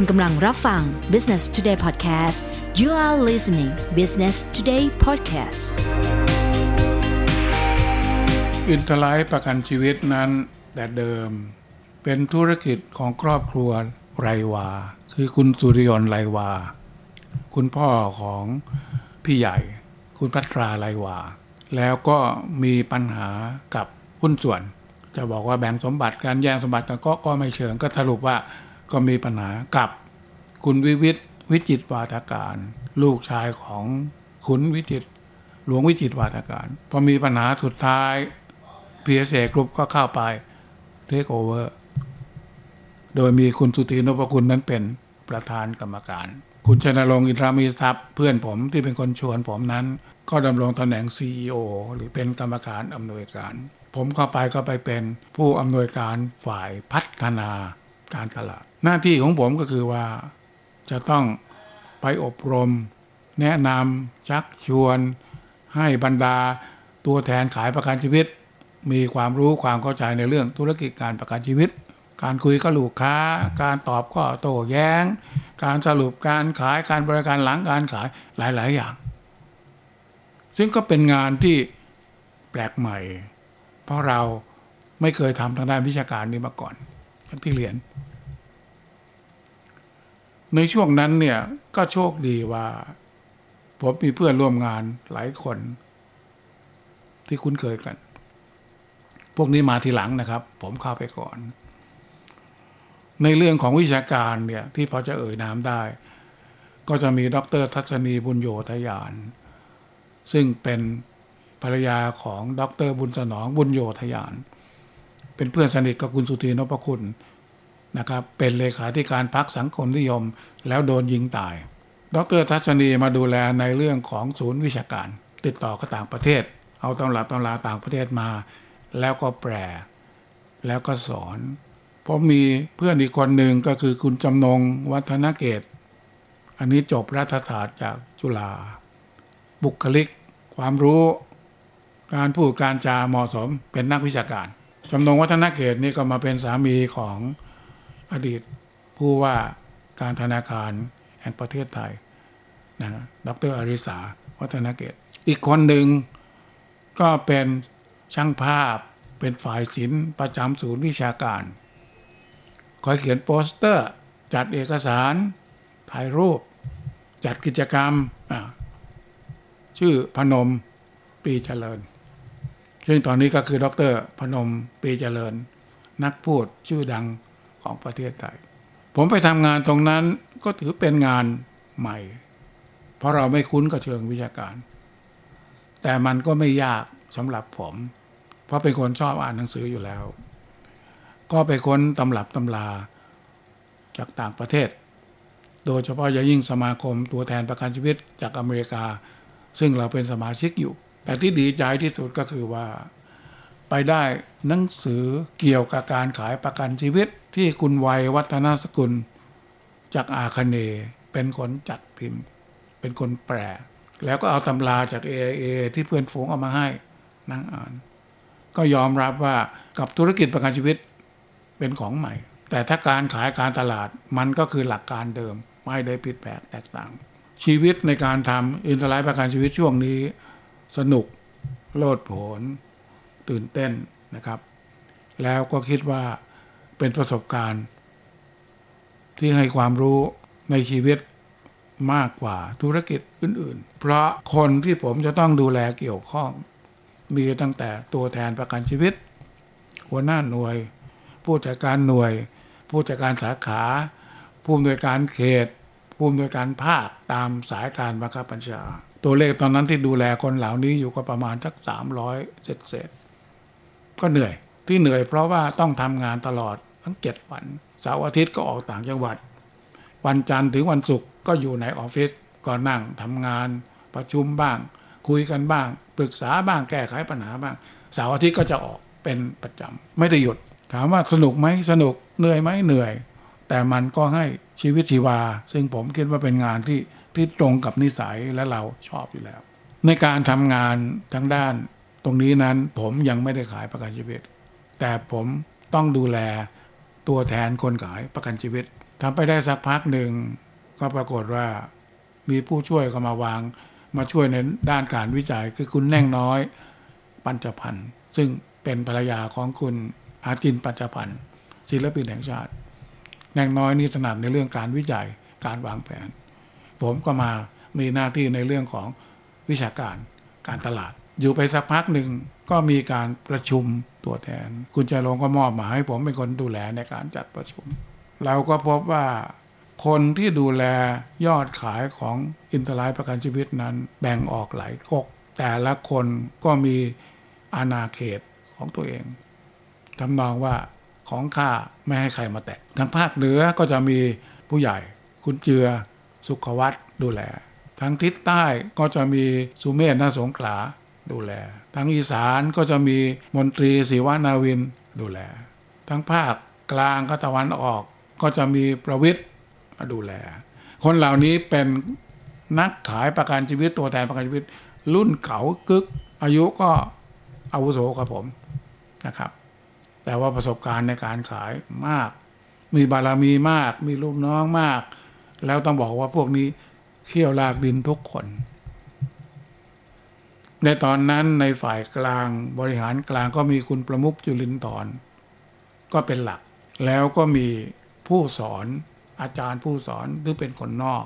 คุณกำลังรับฟัง Business Today Podcast you are listening Business Today Podcast อินทไลท์ประกันชีวิตนั้น แต่เดิม เป็นธุรกิจของครอบครัวไรวา คือคุณสุริยนไรวา คุณพ่อของพี่ใหญ่ คุณพัทราไรวา แล้วก็มีปัญหากับหุ้นส่วน จะบอกว่าแบ่งสมบัติการแย่งสมบัติกันก็ก็ไม่เชิงก็สรุปว่า ก็มีปัญหากับคุณวิวิทวิจิตรวาทการ ลูกชายของคุณวิจิตรหลวงวิจิตรวาทการพอมีปัญหาสุดท้าย PSA Group ก็เข้าไปเทคโอเวอร์โดยมีคุณสุตีนพคุณนั้นเป็นประธานกรรมการ คุณชนรงค์อินทรามีทรัพย์ เพื่อนผมที่เป็นคนชวนผมนั้น ก็ดำรงตำแหน่ง CEO หรือเป็นกรรมการอำนวยการ ผมเข้าไปก็ไปเป็นผู้อำนวยการฝ่ายพัฒนาการตลาด หน้าที่ของผมก็คือว่า จะต้องไปอบรม แนะนำชักชวน ให้บรรดาตัวแทนขายประกันชีวิต มีความรู้ความเข้าใจในเรื่องธุรกิจการประกันชีวิต การคุยกับลูกค้า การตอบข้อโต้แย้ง การสรุปการขายการบริการหลังการขายหลาย ๆ อย่าง ซึ่งก็เป็นงานที่แปลกใหม่ เพราะเราไม่เคยทำทางด้านวิชาการนี้มาก่อนที่เรียน ในช่วงนั้นเนี่ยก็โชคดีว่า ผมมีเพื่อนร่วมงานหลายคน ที่คุ้นเคยกัน พวกนี้มาทีหลังนะครับ ผมเข้าไปก่อน ในเรื่องของวิชาการเนี่ย ที่พอจะเอ่ยนามได้ ก็จะมีดรทัศนีบุญโยธยาน ซึ่งเป็นภรรยาของดรบุญสนองบุญโยธยาน เป็นเพื่อนสนิทกับคุณสุธีนพคุณ นะครับเป็นเลขาธิการพักสังคมนิยม แล้วโดนยิงตาย ดรทัศนีมาดูแลในเรื่องของศูนย์วิชาการ ติดต่อกับต่างประเทศ เอาตำรับตำราต่างประเทศมา แล้วก็แปล แล้วก็สอน ผมมีเพื่อนอีกคนหนึ่งก็คือคุณจำนงวัฒนเกต อันนี้จบรัฐศาสตร์จากจุฬาบุคลิก ความรู้ การพูดการจาเหมาะสมเป็นนักวิชาการจำนงวัฒนเกตนี่ก็มาเป็นสามีของ อดีตผู้ว่าการธนาคารแห่งประเทศไทยนะดรอริสาวัฒนเกต อีกคนหนึ่งก็เป็นช่างภาพเป็นฝ่ายศิลป์ประจำศูนย์วิชาการ คอยเขียนโปสเตอร์ จัดเอกสาร ถ่ายรูป จัดกิจกรรม ชื่อพนมปีเจริญ ซึ่งตอนนี้ก็คือดรพนมปีเจริญ นักพูดชื่อดัง ของประเทศไทย ผมไปทำงานตรงนั้นก็ถือเป็นงานใหม่ เพราะเราไม่คุ้นกับเชิงวิชาการ แต่มันก็ไม่ยากสำหรับผม เพราะเป็นคนชอบอ่านหนังสืออยู่แล้ว ก็ไปค้นตำรับตำราจากต่างประเทศ โดยเฉพาะอย่างยิ่งสมาคมตัวแทนประกันชีวิตจากอเมริกา ซึ่งเราเป็นสมาชิกอยู่ แต่ที่ดีใจที่สุดก็คือว่า ไปได้หนังสือเกี่ยวกับการขายประกันชีวิต ที่คุณวัยวัฒนสกุลจากอาคเนย์เป็นคนจัดพิมพ์ เป็นคนแปลแล้วก็เอาตำราจาก AIA ที่เพื่อนฝูงเอามาให้นั่งอ่าน ก็ยอมรับว่ากับธุรกิจประกันชีวิตเป็นของใหม่ แต่ถ้าการขายการตลาดมันก็คือหลักการเดิม ไม่ได้ผิดแปลกแตกต่าง ชีวิตในการทำอินเตอร์ไลฟ์ประกันชีวิตช่วงนี้ สนุกโลดโผนตื่นเต้นนะครับ แล้วก็คิดว่า เป็นประสบการณ์ ที่ให้ความรู้ในชีวิตมากกว่าธุรกิจอื่น ๆ เพราะคนที่ผมจะต้องดูแลเกี่ยวข้อง มีตั้งแต่ตัวแทนประกันชีวิต หัวหน้าหน่วย ผู้จัดการหน่วย ผู้จัดการสาขา ผู้อำนวยการเขต ผู้อำนวยการภาคตามสายการบังคับบัญชา ตัวเลขตอนนั้นที่ดูแลคนเหล่านี้อยู่ก็ประมาณสักสามร้อยเศษก็เหนื่อย ที่เหนื่อยเพราะว่าต้องทำงานตลอดทั้งเจ็ดวันเสาร์อาทิตย์ก็ออกต่างจังหวัด วันจันทร์ถึงวันศุกร์ก็อยู่ในออฟฟิศก็นั่งทำงานประชุมบ้าง คุยกันบ้าง ปรึกษาบ้างแก้ไขปัญหาบ้างเสาร์อาทิตย์ก็จะออกเป็นประจำไม่ได้หยุด ถามว่าสนุกไหมสนุกเหนื่อยไหมเหนื่อย แต่มันก็ให้ชีวิตชีวา ซึ่งผมคิดว่าเป็นงานที่ที่ตรงกับนิสัยและเราชอบอยู่แล้ว ในการทำงานทั้งด้าน ตรงนี้นั้นผมยังไม่ได้ขายประกันชีวิต แต่ผมต้องดูแลตัวแทนคนขายประกันชีวิตทำไปได้สักพักหนึ่งก็ปรากฏว่ามีผู้ช่วยก็มาวาง มาช่วยในด้านการวิจัยคือคุณแน่งน้อย ปัญจพันธ์ซึ่งเป็นภรรยาของคุณอาจินต์ ปัญจพรรค์ศิลปินแห่งชาติ แน่งน้อยนี่ถนัดในเรื่องการวิจัยการวางแผน ผมก็มามีหน้าที่ในเรื่องของวิชาการการตลาด อยู่ไปสักพักหนึ่ง ก็มีการประชุมตัวแทน คุณใจลงก็มอบหมายให้ผมเป็นคนดูแลในการจัดประชุม เราก็พบว่าคนที่ดูแลยอดขายของอินเตอร์ไลฟ์ประกันชีวิตนั้น แบ่งออกหลายกก แต่ละคนก็มีอาณาเขตของตัวเองทำนองว่าของข้าไม่ให้ใครมาแตะทางภาคเหนือก็จะมีผู้ใหญ่ คุณเจือสุขวัตดูแล ทางทิศใต้ก็จะมีสุเมธนาสงขลา ดูแลทางอีสานก็จะมีมนตรีศิวานาวินดูแล ทั้งภาคกลางก็ตะวันออก ก็จะมีประวิทย์ดูแล คนเหล่านี้เป็นนักขายประกันชีวิตตัวแทนประกันชีวิต รุ่นเก่ากึก อายุก็อาวุโสกับผมนะครับ แต่ว่าประสบการณ์ในการขายมาก มีบารมีมาก มีลูกน้องมาก แล้วต้องบอกว่าพวกนี้เขี่ยวลากดินทุกคน ในตอนนั้นในฝ่ายกลางบริหารกลางก็มีคุณประมุขจุลินทร์ก็เป็นหลัก แล้วก็มีผู้สอนอาจารย์ผู้สอนหรือเป็นคนนอก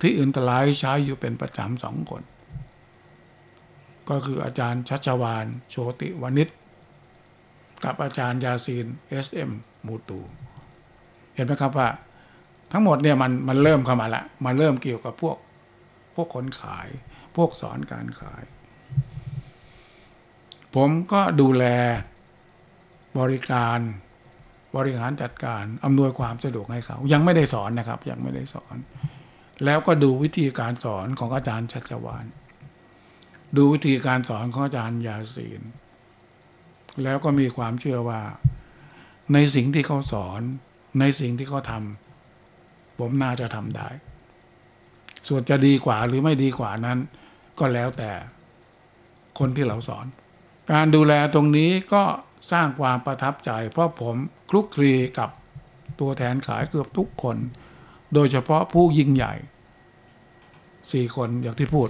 ที่อื่นตลายใช้อยู่เป็นประจำสองคน ก็คืออาจารย์ชัชวานโชติวณิชกับอาจารย์ยาซีน SM มูตู เห็นไหมครับว่า ทั้งหมดเนี่ยมันมันเริ่มเข้ามาละมาเริ่มเกี่ยวกับพวก พวกคนขาย พวกสอนการขาย ผมก็ดูแลบริการบริหารจัดการอำนวยความสะดวกให้เขา ยังไม่ได้สอนนะครับ ยังไม่ได้สอน แล้วก็ดูวิธีการสอนของอาจารย์ชัชวานดูวิธีการสอนของอาจารย์ยาศีนแล้วก็มีความเชื่อว่า ในสิ่งที่เขาสอน ในสิ่งที่เขาทำผมน่าจะทำได้ ส่วนจะดีกว่าหรือไม่ดีกว่านั้น ก็แล้วแต่คนที่เราสอน การดูแลตรงนี้ก็สร้างความประทับใจ เพราะผมคลุกคลีกับตัวแทนขายเกือบทุกคน โดยเฉพาะผู้ยิ่งใหญ่สี่คนอย่างที่พูด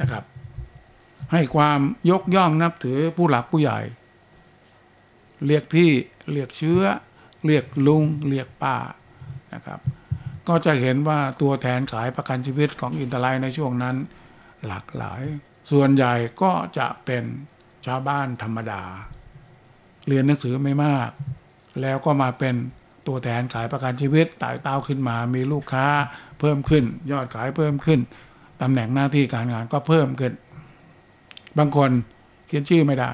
นะครับ ให้ความยกย่องนับถือผู้หลักผู้ใหญ่ เรียกพี่เรียกเชื้อ เรียกลุง เรียกป้านะครับ ก็จะเห็นว่าตัวแทนขายประกันชีวิตของอินเตอร์ไลฟ์ในช่วงนั้น หลากหลาย ส่วนใหญ่ก็จะเป็นชาวบ้านธรรมดา เรียนหนังสือไม่มาก แล้วก็มาเป็นตัวแทนขายประกันชีวิตไต่เต้าขึ้นมา มีลูกค้าเพิ่มขึ้น ยอดขายเพิ่มขึ้นตำแหน่งหน้าที่การงานก็เพิ่มขึ้น บางคนเขียนชื่อไม่ได้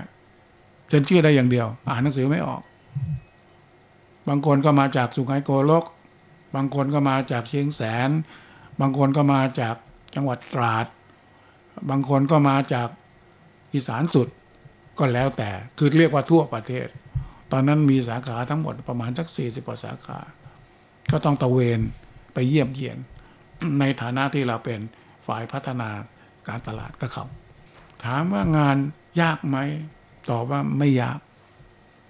เขียนชื่อได้อย่างเดียว อ่านหนังสือไม่ออก บางคนก็มาจากสุไหงโกลก บางคนก็มาจากเชียงแสน บางคนก็มาจากจังหวัดตราด บางคนก็มาจากอีสานสุดก็แล้วแต่คือเรียกว่าทั่วประเทศ ตอนนั้นมีสาขาทั้งหมดประมาณสักสี่สิบกว่าสาขา ก็ต้องตะเวนไปเยี่ยมเยียน ในฐานะที่เราเป็นฝ่ายพัฒนาการตลาดก็เขาถามว่างานยากไหมตอบว่าไม่ยาก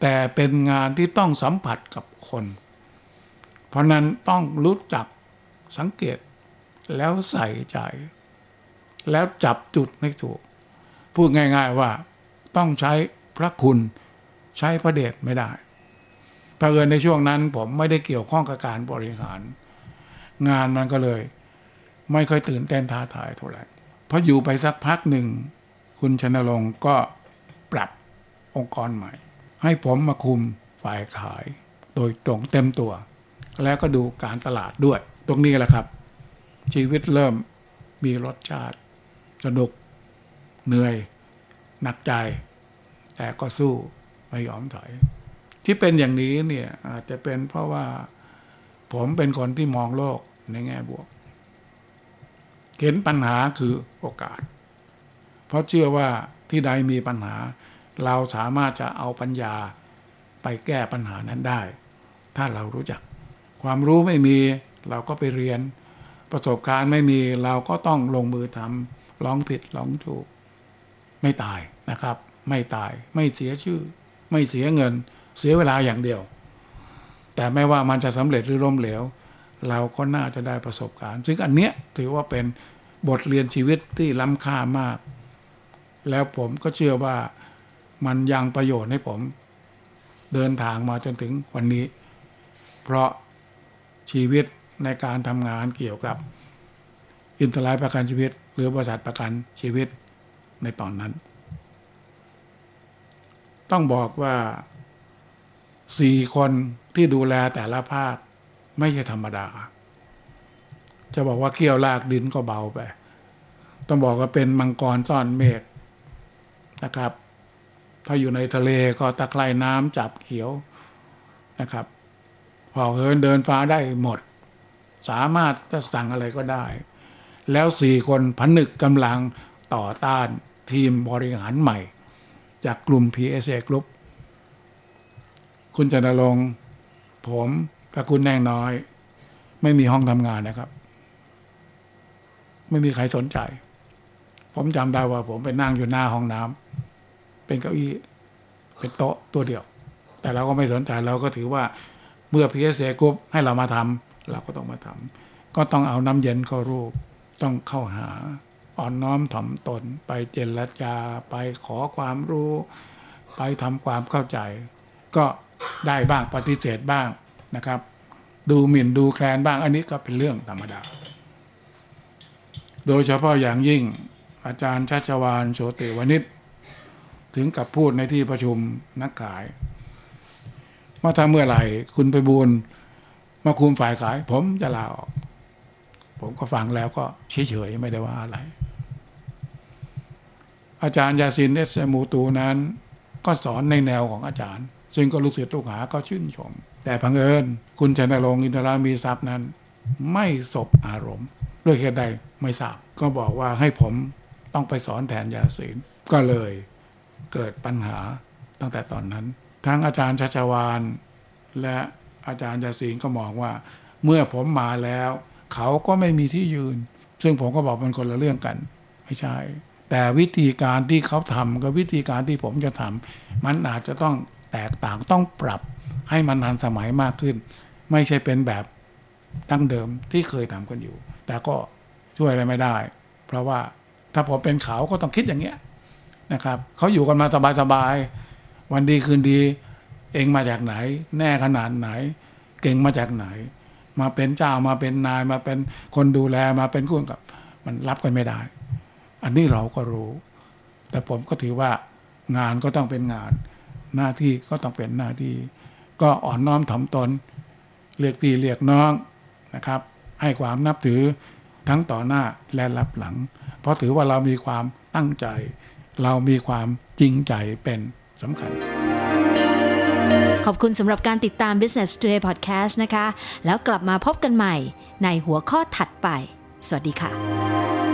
แต่เป็นงานที่ต้องสัมผัสกับคน เพราะนั้นต้องรู้จักสังเกตแล้วใส่ใจ แล้วจับจุดไม่ถูก พูดง่าย ๆว่าต้องใช้พระคุณใช้พระเดชไม่ได้เผอิญในช่วงนั้นผมไม่ได้เกี่ยวข้องกับการบริหาร งานมันก็เลย ไม่ค่อยตื่นเต้นท้าทายเท่าไหร่พออยู่ไปสักพักหนึ่ง คุณชนรงค์ก็ปรับองค์กรใหม่ ให้ผมมาคุมฝ่ายขาย โดยตรงเต็มตัว แล้วก็ดูการตลาดด้วย ตรงนี้แหละครับ ชีวิตเริ่มมีรสชาติ สนุกเหนื่อย หนักใจ แต่ก็สู้ไม่ยอมถอย ที่เป็นอย่างนี้เนี่ยอาจจะเป็นเพราะว่าผมเป็นคนที่มองโลกในแง่บวก เห็นปัญหาคือโอกาส เพราะเชื่อว่าที่ใดมีปัญหา เราสามารถจะเอาปัญญาไปแก้ปัญหานั้นได้ ถ้าเรารู้จัก ความรู้ไม่มีเราก็ไปเรียน ประสบการณ์ไม่มีเราก็ต้องลงมือทำ ลองผิดลองถูก ไม่ตายนะครับ ไม่ตายไม่เสียชื่อ ไม่เสียเงิน เสียเวลาอย่างเดียว แต่ไม่ว่ามันจะสำเร็จหรือล้มเหลว เราก็น่าจะได้ประสบการณ์ ซึ่งอันเนี้ยถือว่าเป็นบทเรียนชีวิตที่ล้ำค่ามาก แล้วผมก็เชื่อว่ามันยังประโยชน์ให้ผม เดินทางมาจนถึงวันนี้ เพราะชีวิตในการทำงานเกี่ยวกับ อินทรายประกันชีวิต รือบริษัทประกันชีวิตในตอนนั้น ต้องบอกว่าสี่คนที่ดูแลแต่ละภาคไม่ใช่ธรรมดา จะบอกว่าเขี้ยวลากดินก็เบาไป ต้องบอกว่าเป็นมังกรซ่อนเมฆนะครับ ถ้าอยู่ในทะเลก็ตะไคร่น้ำจับเขียวนะครับพอเหินเดินฟ้าได้หมด สามารถจะสั่งอะไรก็ได้ แล้วสี่คนผนึกกำลังต่อต้านทีมบริหารใหม่ จากกลุ่ม PSA Group คุณจันทรงผมกับคุณแนงน้อย ไม่มีห้องทำงานนะครับ ไม่มีใครสนใจ ผมจำได้ว่าผมไปนั่งอยู่หน้าห้องน้ำเป็นเก้าอี้เป็นโต๊ะตัวเดียว แต่เราก็ไม่สนใจเราก็ถือว่าเมื่อ PSA Group ให้เรามาทำเราก็ต้องมาทำก็ต้องเอาน้ำเย็นเข้ารูป ต้องเข้าหาอ่อนน้อมถ่อมตน ไปเจรจาไปขอความรู้ ไปทำความเข้าใจ ก็ได้บ้างปฏิเสธบ้างนะครับ ดูหมิ่นดูแคลนบ้างอันนี้ก็เป็นเรื่องธรรมดา โดยเฉพาะอย่างยิ่งอาจารย์ชัชวานโชติวณิชถึงกับพูดในที่ประชุมนักขายว่าถ้าเมื่อไหร่คุณไปบูนมาคุมฝ่ายขาย ผมจะลาออก ผมก็ฟังแล้วก็เฉยๆไม่ได้ว่าอะไร อาจารย์ยาซินเอสมูตูนั้น ก็สอนในแนวของอาจารย์ ซึ่งก็ลูกศิษย์ลูกหาก็ชื่นชม แต่พังเอิญ คุณชนรงค์อินทรามีทรัพย์นั้น ไม่สบอารมณ์ด้วยเหตุใดไม่ทราบ ก็บอกว่าให้ผมต้องไปสอนแทนยาศีลก็เลยเกิดปัญหาตั้งแต่ตอนนั้น ทั้งอาจารย์ชัชวานและอาจารย์ยาศีลก็มองว่า เมื่อผมมาแล้ว เขาก็ไม่มีที่ยืน ซึ่งผมก็บอกมันคนละเรื่องกัน ไม่ใช่ แต่วิธีการที่เขาทำกับวิธีการที่ผมจะทำมันอาจจะต้องแตกต่างต้องปรับให้มันทันสมัยมากขึ้น ไม่ใช่เป็นแบบดั้งเดิมที่เคยทำกันอยู่ แต่ก็ช่วยอะไรไม่ได้ เพราะว่าถ้าผมเป็นเขาก็ต้องคิดอย่างเงี้ยนะครับเขาอยู่กันมาสบายๆวันดีคืนดี เองมาจากไหน แน่ขนาดไหน เก่งมาจากไหน มาเป็นเจ้ามาเป็นนายมาเป็นคนดูแลมาเป็นคู่กับ มันรับกันไม่ได้ อันนี้เราก็รู้ แต่ผมก็ถือว่างานก็ต้องเป็นงาน หน้าที่ก็ต้องเป็นหน้าที่ ก็อ่อนน้อมถ่อมตนเรียกพี่เรียกน้องนะครับ ให้ความนับถือทั้งต่อหน้าและรับหลัง เพราะถือว่าเรามีความตั้งใจ เรามีความจริงใจเป็นสำคัญ อบคุณสำหรับการติดตาม Business Today Podcast นะคะ แล้วกลับมาพบกันใหม่ในหัวข้อถัดไป สวัสดีค่ะ